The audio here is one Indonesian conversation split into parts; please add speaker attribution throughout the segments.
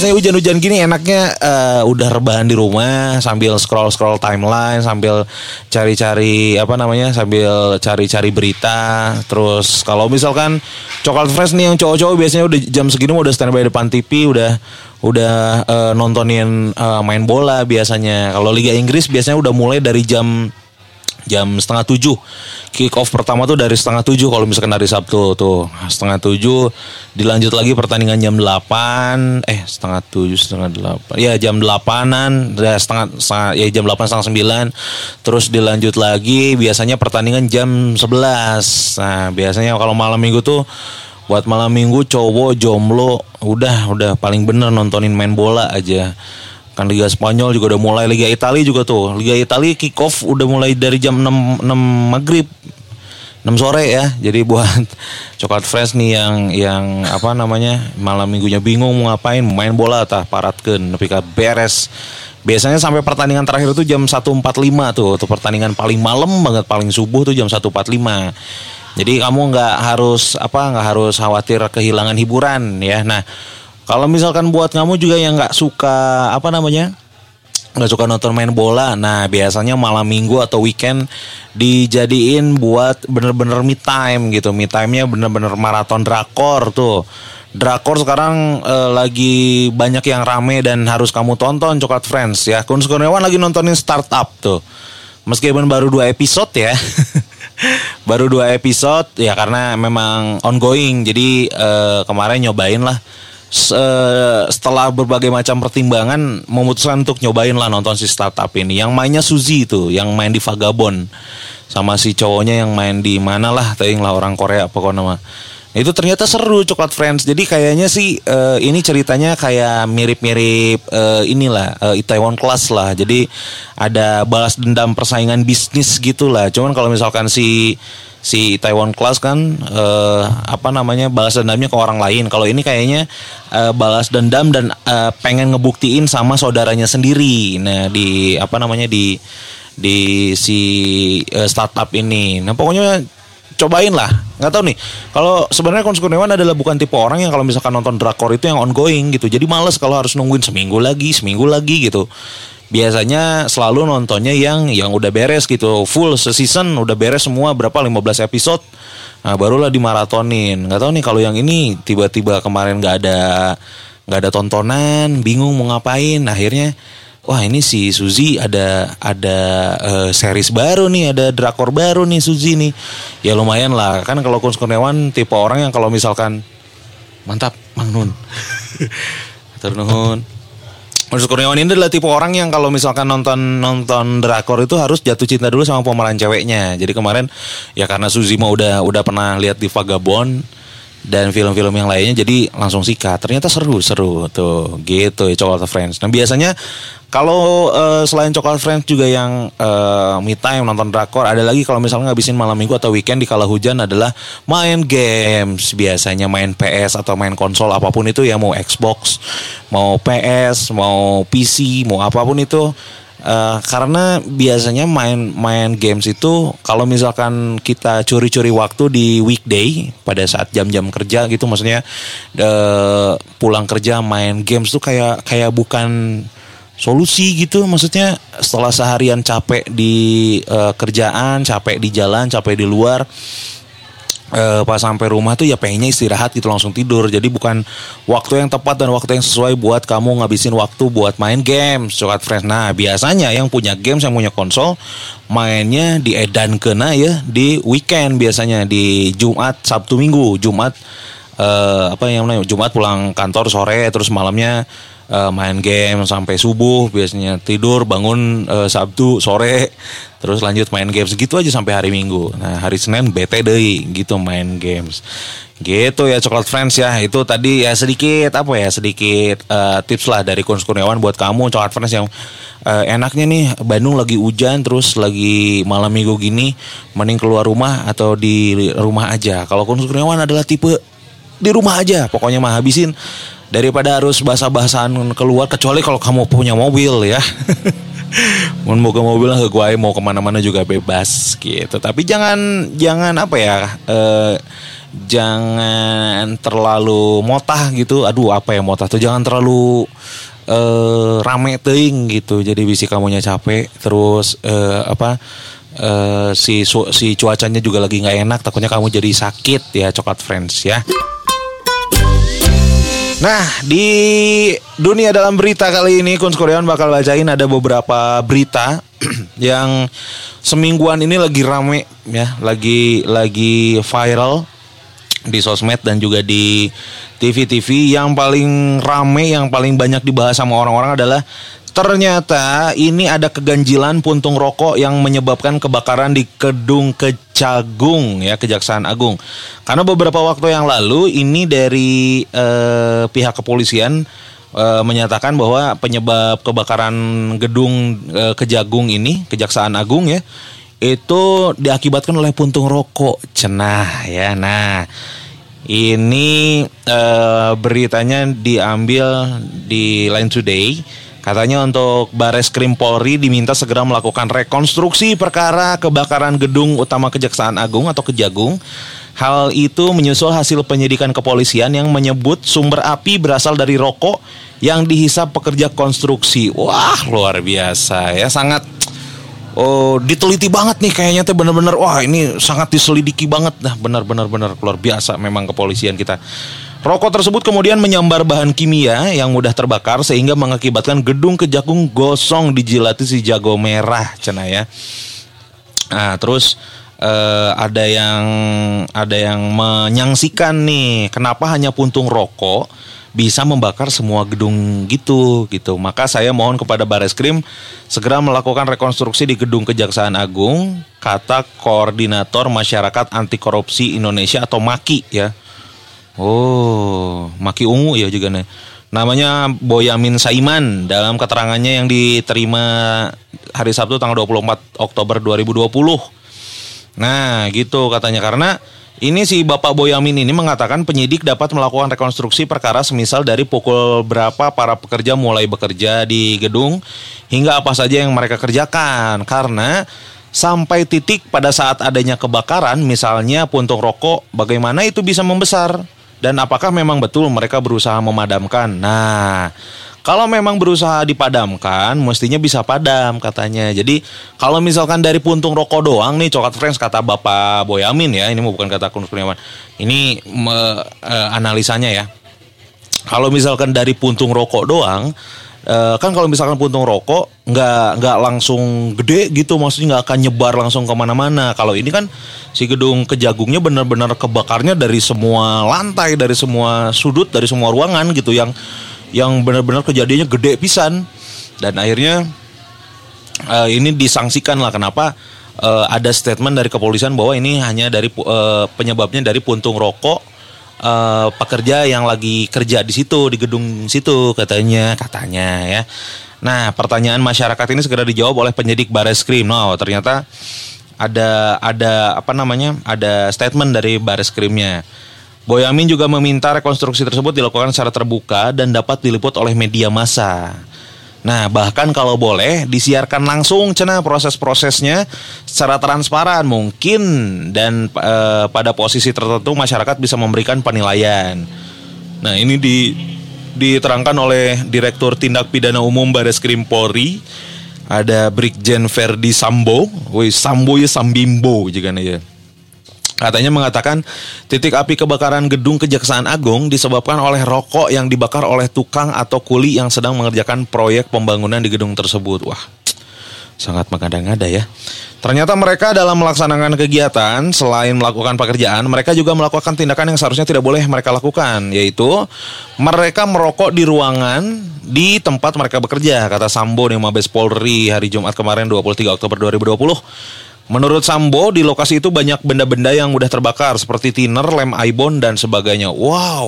Speaker 1: biasanya hujan-hujan gini enaknya uh, udah rebahan di rumah sambil scroll-scroll timeline, sambil cari-cari apa namanya, sambil cari-cari berita. Terus kalau misalkan coklat fresh nih yang cowok-cowok biasanya udah jam segini udah standby depan TV, udah udah uh, nontonin uh, main bola biasanya. Kalau Liga Inggris biasanya udah mulai dari jam jam setengah tujuh. Kick off pertama tuh dari setengah tujuh kalau misalkan hari Sabtu tuh. Setengah tujuh dilanjut lagi pertandingan jam delapan. Eh setengah tujuh setengah delapan. Ya jam delapanan ya setengah, setengah ya jam delapan setengah sembilan. Terus dilanjut lagi biasanya pertandingan jam sebelas. Nah biasanya kalau malam minggu tuh buat malam minggu cowok jomblo udah udah paling bener nontonin main bola aja Kan Liga Spanyol juga udah mulai, Liga Italia juga tuh. Liga Italia kick off udah mulai dari jam 6, 6 maghrib. 6 sore ya. Jadi buat coklat fresh nih yang yang apa namanya malam minggunya bingung mau ngapain, main bola tah paratkeun nepi beres. Biasanya sampai pertandingan terakhir itu jam 1.45 tuh, tuh pertandingan paling malam banget, paling subuh tuh jam 1.45. Jadi kamu nggak harus apa nggak harus khawatir kehilangan hiburan ya. Nah, kalau misalkan buat kamu juga yang nggak suka apa namanya nggak suka nonton main bola, nah biasanya malam minggu atau weekend dijadiin buat bener-bener me time gitu. Me time-nya bener-bener maraton drakor tuh. Drakor sekarang eh, lagi banyak yang rame dan harus kamu tonton Coklat Friends ya. Kun Kurniawan lagi nontonin startup tuh. Meskipun baru dua episode ya. baru dua episode ya karena memang ongoing. Jadi eh, kemarin nyobain lah setelah berbagai macam pertimbangan memutuskan untuk nyobain lah nonton si startup ini. Yang mainnya Suzy itu, yang main di Vagabond sama si cowoknya yang main di mana lah, tadi lah orang Korea pokoknya mah. Itu ternyata seru Coklat Friends. Jadi kayaknya sih uh, ini ceritanya kayak mirip-mirip uh, inilah uh, Itaewon Class lah. Jadi ada balas dendam persaingan bisnis gitulah. Cuman kalau misalkan si si Taiwan Class kan uh, apa namanya balas dendamnya ke orang lain. Kalau ini kayaknya uh, balas dendam dan uh, pengen ngebuktiin sama saudaranya sendiri. Nah di apa namanya di di si uh, startup ini. Nah pokoknya cobain lah nggak tahu nih kalau sebenarnya Kons Kurniawan adalah bukan tipe orang yang kalau misalkan nonton drakor itu yang ongoing gitu jadi males kalau harus nungguin seminggu lagi seminggu lagi gitu biasanya selalu nontonnya yang yang udah beres gitu. Full season udah beres semua berapa? 15 episode. Nah barulah dimaratonin. Nggak tahu nih kalau yang ini tiba-tiba kemarin nggak ada nggak ada tontonan bingung mau ngapain. Akhirnya wah ini si Suzy ada ada uh, series baru nih ada drakor baru nih Suzy nih. Ya lumayan lah. Kan kalau Kun Kurniawan tipe orang yang kalau misalkan mantap Mang Nun. Ternuhun Maksud Kurniawan ini adalah tipe orang yang kalau misalkan nonton nonton drakor itu harus jatuh cinta dulu sama pemeran ceweknya. Jadi kemarin ya karena Suzy mau udah udah pernah lihat di Vagabond dan film-film yang lainnya jadi langsung sikat. Ternyata seru seru tuh gitu ya Chocolate Friends. Nah biasanya kalau uh, selain Coklat Friends juga yang uh, me time nonton drakor, ada lagi kalau misalnya ngabisin malam minggu atau weekend di kala hujan adalah main games. Biasanya main PS atau main konsol apa pun itu ya mau Xbox, mau PS, mau PC, mau apa pun itu. Uh, karena biasanya main main games itu kalau misalkan kita curi-curi waktu di weekday pada saat jam-jam kerja gitu maksudnya uh, pulang kerja main games tuh kayak kayak bukan solusi gitu. Maksudnya setelah seharian capek di uh, kerjaan capek di jalan capek di luar uh, pas sampai rumah tuh ya pengennya istirahat gitu langsung tidur. Jadi bukan waktu yang tepat dan waktu yang sesuai buat kamu ngabisin waktu buat main games coklat fresh nah biasanya yang punya games yang punya konsol mainnya di edan kena ya di weekend biasanya di Jumat Sabtu Minggu. Jumat uh, apa yang namanya Jumat pulang kantor sore terus malamnya uh, main game sampai subuh biasanya tidur bangun uh, Sabtu sore terus lanjut main games. Gitu aja sampai hari Minggu. Nah hari Senin bete deh gitu main games. Gitu ya coklat friends ya. Itu tadi ya sedikit apa ya sedikit uh, tips lah dari Kunz Kurniawan buat kamu coklat friends yang uh, enaknya nih Bandung lagi hujan terus lagi malam minggu gini mending keluar rumah atau di rumah aja. Kalau Kunz Kurniawan adalah tipe di rumah aja pokoknya mah habisin daripada harus basah-basahan keluar kecuali kalau kamu punya mobil ya mau ke mobil ke gue mau ke mana-mana juga bebas gitu tapi jangan jangan apa ya uh, jangan terlalu motah gitu. Aduh, apa ya motah tuh jangan terlalu uh, rame teing gitu. Jadi bisi kamunya capek terus uh, apa uh, si si cuacanya juga lagi nggak enak takutnya kamu jadi sakit ya coklat friends ya. Nah, di dunia dalam berita kali ini Kun Korean bakal bacain ada beberapa berita yang semingguan ini lagi rame ya, lagi lagi viral di sosmed dan juga di TV-TV yang paling rame yang paling banyak dibahas sama orang-orang adalah Ternyata ini ada keganjilan puntung rokok yang menyebabkan kebakaran di Kedung Kejagung ya Kejaksaan Agung. Karena beberapa waktu yang lalu ini dari eh, pihak kepolisian eh, menyatakan bahwa penyebab kebakaran gedung eh, Kejagung ini Kejaksaan Agung ya itu diakibatkan oleh puntung rokok cenah ya. Nah, ini eh, beritanya diambil di Line Today Katanya untuk Bares Krim Polri diminta segera melakukan rekonstruksi perkara kebakaran gedung utama Kejaksaan Agung atau Kejagung. Hal itu menyusul hasil penyidikan kepolisian yang menyebut sumber api berasal dari rokok yang dihisap pekerja konstruksi. Wah, luar biasa ya, sangat oh diteliti banget nih kayaknya tuh bener-bener wah ini sangat diselidiki banget dah benar-benar benar luar biasa memang kepolisian kita Rokok tersebut kemudian menyambar bahan kimia yang mudah terbakar sehingga mengakibatkan gedung kejagung gosong dijilati si jago merah cina ya. Nah, terus uh, ada yang ada yang menyangsikan nih kenapa hanya puntung rokok bisa membakar semua gedung gitu gitu. Maka saya mohon kepada Bareskrim segera melakukan rekonstruksi di gedung Kejaksaan Agung, kata Koordinator Masyarakat Anti Korupsi Indonesia atau MAKI ya. Oh, Maki Ungu ya juga nih. Namanya Boyamin Saiman dalam keterangannya yang diterima hari Sabtu tanggal 24 Oktober 2020. Nah, gitu katanya karena ini si Bapak Boyamin ini mengatakan penyidik dapat melakukan rekonstruksi perkara semisal dari pukul berapa para pekerja mulai bekerja di gedung hingga apa saja yang mereka kerjakan karena sampai titik pada saat adanya kebakaran misalnya puntung rokok bagaimana itu bisa membesar dan apakah memang betul mereka berusaha memadamkan? Nah, kalau memang berusaha dipadamkan, mestinya bisa padam katanya. Jadi kalau misalkan dari puntung rokok doang nih, coklat friends kata Bapak Boyamin ya, ini bukan kata Kun Kurniawan. Ini me, e, analisanya ya. Kalau misalkan dari puntung rokok doang, uh, kan kalau misalkan puntung rokok nggak nggak langsung gede gitu maksudnya nggak akan nyebar langsung ke mana-mana. Kalau ini kan si gedung kejagungnya benar-benar kebakarnya dari semua lantai dari semua sudut dari semua ruangan gitu yang yang benar-benar kejadiannya gede pisan. Dan akhirnya uh, ini disangsikan lah kenapa uh, ada statement dari kepolisian bahwa ini hanya dari uh, penyebabnya dari puntung rokok uh, pekerja yang lagi kerja di situ di gedung situ katanya katanya ya. Nah pertanyaan masyarakat ini segera dijawab oleh penyidik Bareskrim. No ternyata ada ada apa namanya ada statement dari Bareskrimnya. Boyamin juga meminta rekonstruksi tersebut dilakukan secara terbuka dan dapat diliput oleh media massa. Nah, bahkan kalau boleh disiarkan langsung cina proses-prosesnya secara transparan mungkin dan e, pada posisi tertentu masyarakat bisa memberikan penilaian. Nah, ini di diterangkan oleh Direktur Tindak Pidana Umum Baris Krim Polri ada Brigjen Ferdi Sambo, woi Sambo ya Sambimbo nih ya. Katanya mengatakan titik api kebakaran gedung Kejaksaan Agung disebabkan oleh rokok yang dibakar oleh tukang atau kuli yang sedang mengerjakan proyek pembangunan di gedung tersebut. Wah, sangat mengada-ngada ya. Ternyata mereka dalam melaksanakan kegiatan selain melakukan pekerjaan, mereka juga melakukan tindakan yang seharusnya tidak boleh mereka lakukan, yaitu mereka merokok di ruangan di tempat mereka bekerja, kata Sambo di Mabes Polri hari Jumat kemarin 23 Oktober 2020. Menurut Sambo, di lokasi itu banyak benda-benda yang mudah terbakar seperti thinner, lem ibon dan sebagainya. Wow.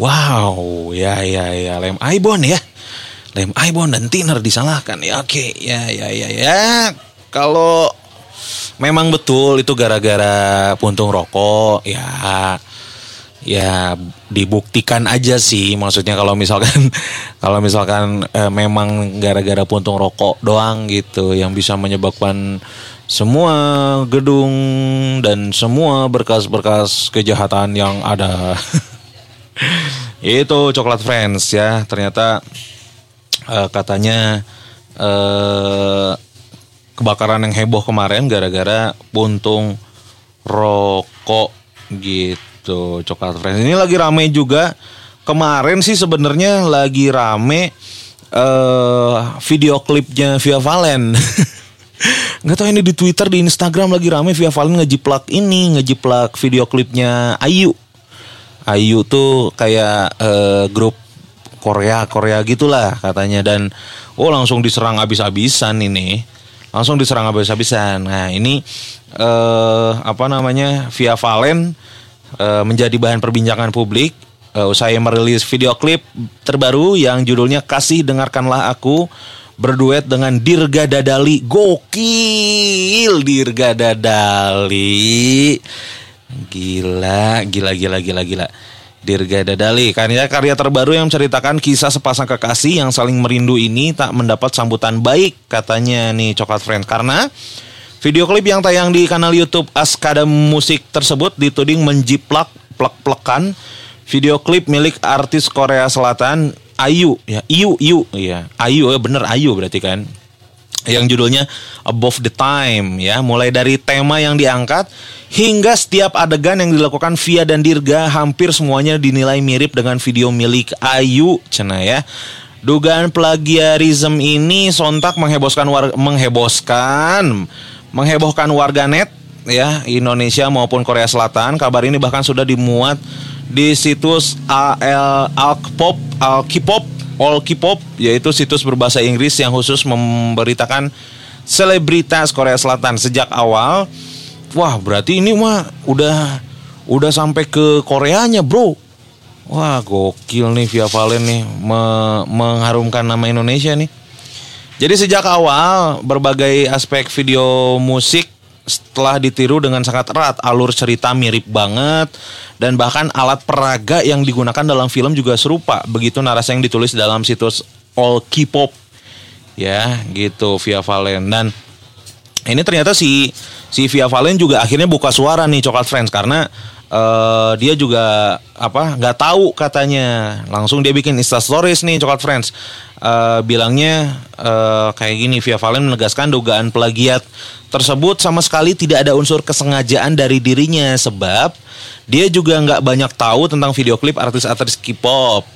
Speaker 1: Wow, ya ya ya lem ibon ya. Lem ibon dan thinner disalahkan. Ya oke, ya ya ya ya. Kalau memang betul itu gara-gara puntung rokok, ya ya dibuktikan aja sih. Maksudnya kalau misalkan kalau misalkan eh, memang gara-gara puntung rokok doang gitu yang bisa menyebabkan semua gedung dan semua berkas-berkas kejahatan yang ada. Itu coklat friends ya. Ternyata eh, katanya eh, kebakaran yang heboh kemarin gara-gara puntung rokok gitu Tuh coklat friends ini lagi rame juga. Kemarin sih sebenarnya lagi rame uh, video klipnya Via Valen. Nggak tahu ini di Twitter, di Instagram lagi rame Via Valen ngejiplak ini, ngejiplak video klipnya Ayu. Ayu tuh kayak uh, grup Korea Korea gitulah katanya dan oh langsung diserang habis-habisan ini langsung diserang habis-habisan nah ini eh, apa namanya via Valen uh, menjadi bahan perbincangan publik uh, usai merilis video klip terbaru yang judulnya Kasih Dengarkanlah Aku berduet dengan Dirga Dadali. Gokil Dirga Dadali. Gila, gila, gila, gila, gila. Dirga Dadali, karya-karya terbaru yang menceritakan kisah sepasang kekasih yang saling merindu ini tak mendapat sambutan baik katanya nih Coklat Friends karena Video klip yang tayang di kanal YouTube Askada Musik tersebut dituding menjiplak plek-plekan video klip milik artis Korea Selatan Ayu ya Ayu Ayu ya Ayu ya bener Ayu berarti kan. Yang judulnya Above the Time ya. Mulai dari tema yang diangkat hingga setiap adegan yang dilakukan Via dan Dirga hampir semuanya dinilai mirip dengan video milik Ayu cina ya. Dugaan plagiarisme ini sontak menghebohkan war menghebohkan menghebohkan warganet ya Indonesia maupun Korea Selatan. Kabar ini bahkan sudah dimuat di situs AL Alkpop, Alkipop, All Kpop yaitu situs berbahasa Inggris yang khusus memberitakan selebritas Korea Selatan sejak awal. Wah, berarti ini mah udah udah sampai ke Koreanya, Bro. Wah, gokil nih Via Valen nih me mengharumkan nama Indonesia nih. Jadi sejak awal berbagai aspek video musik setelah ditiru dengan sangat erat, alur cerita mirip banget dan bahkan alat peraga yang digunakan dalam film juga serupa. Begitu narasi yang ditulis dalam situs All K-pop. Ya, gitu Via Valen. Dan ini ternyata si si Via Valen juga akhirnya buka suara nih Coklat Friends. Karena uh, dia juga apa nggak tahu katanya langsung dia bikin Insta Stories nih Coklat Friends uh, bilangnya uh, kayak gini Via Valen menegaskan dugaan plagiat tersebut sama sekali tidak ada unsur kesengajaan dari dirinya sebab dia juga nggak banyak tahu tentang video klip artis-artis K-pop.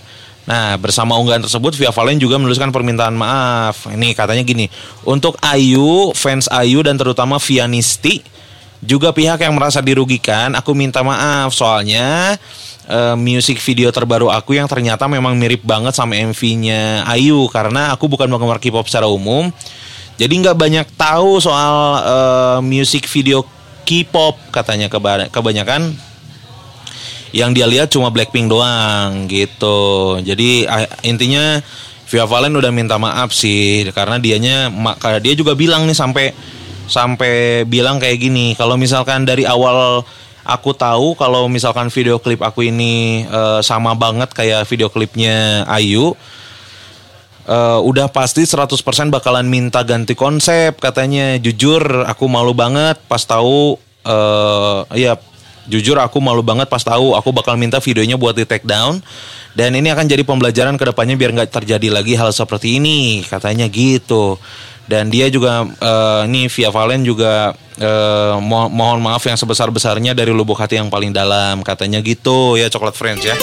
Speaker 1: Nah, bersama unggahan tersebut, Via Valen juga menuliskan permintaan maaf. Ini katanya gini, untuk Ayu, fans Ayu dan terutama Vianisti, juga pihak yang merasa dirugikan, aku minta maaf soalnya uh, music video terbaru aku yang ternyata memang mirip banget sama MV-nya Ayu karena aku bukan penggemar K-pop secara umum. Jadi nggak banyak tahu soal uh, music video K-pop katanya kebanyakan yang dia lihat cuma Blackpink doang gitu. Jadi intinya Via Valen udah minta maaf sih karena dianya karena dia juga bilang nih sampai sampai bilang kayak gini kalau misalkan dari awal aku tahu kalau misalkan video klip aku ini uh, sama banget kayak video klipnya Ayu uh, udah pasti 100% bakalan minta ganti konsep katanya. Jujur aku malu banget pas tahu uh, ya jujur aku malu banget pas tahu aku bakal minta videonya buat di take down. Dan ini akan jadi pembelajaran ke depannya biar nggak terjadi lagi hal seperti ini katanya gitu dan dia juga uh, ini via Valen juga uh, mo mohon maaf yang sebesar besarnya dari lubuk hati yang paling dalam katanya gitu. Ya coklat friends ya